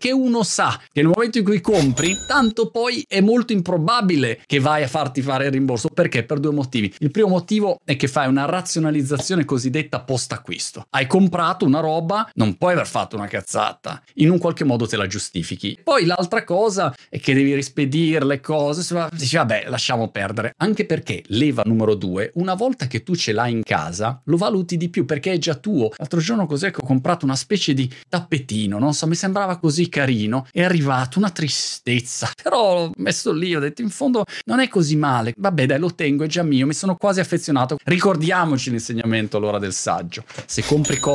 che uno sa che nel momento in cui compri, tanto poi è molto improbabile che vai a farti fare il rimborso. Perché? Per due motivi. Il primo motivo è che fai una razionalizzazione cosiddetta post acquisto. Hai comprato una roba, non puoi aver fatto una cazzata, in un qualche modo te la giustifichi. Poi l'altra cosa è che devi rispedire le cose, dici vabbè lasciamo perdere, anche perché leva numero due, una volta che tu ce l'hai in casa, lo valuti di più perché è già tuo. L'altro giorno cos'è che ho comprato una specie di tappetino, non so, mi sembrava così carino, è arrivato una tristezza, però l'ho messo lì, ho detto in fondo non è così male, vabbè dai lo tengo, è già mio, mi sono quasi affezionato. Ricordiamoci l'insegnamento allora del saggio, se compri cose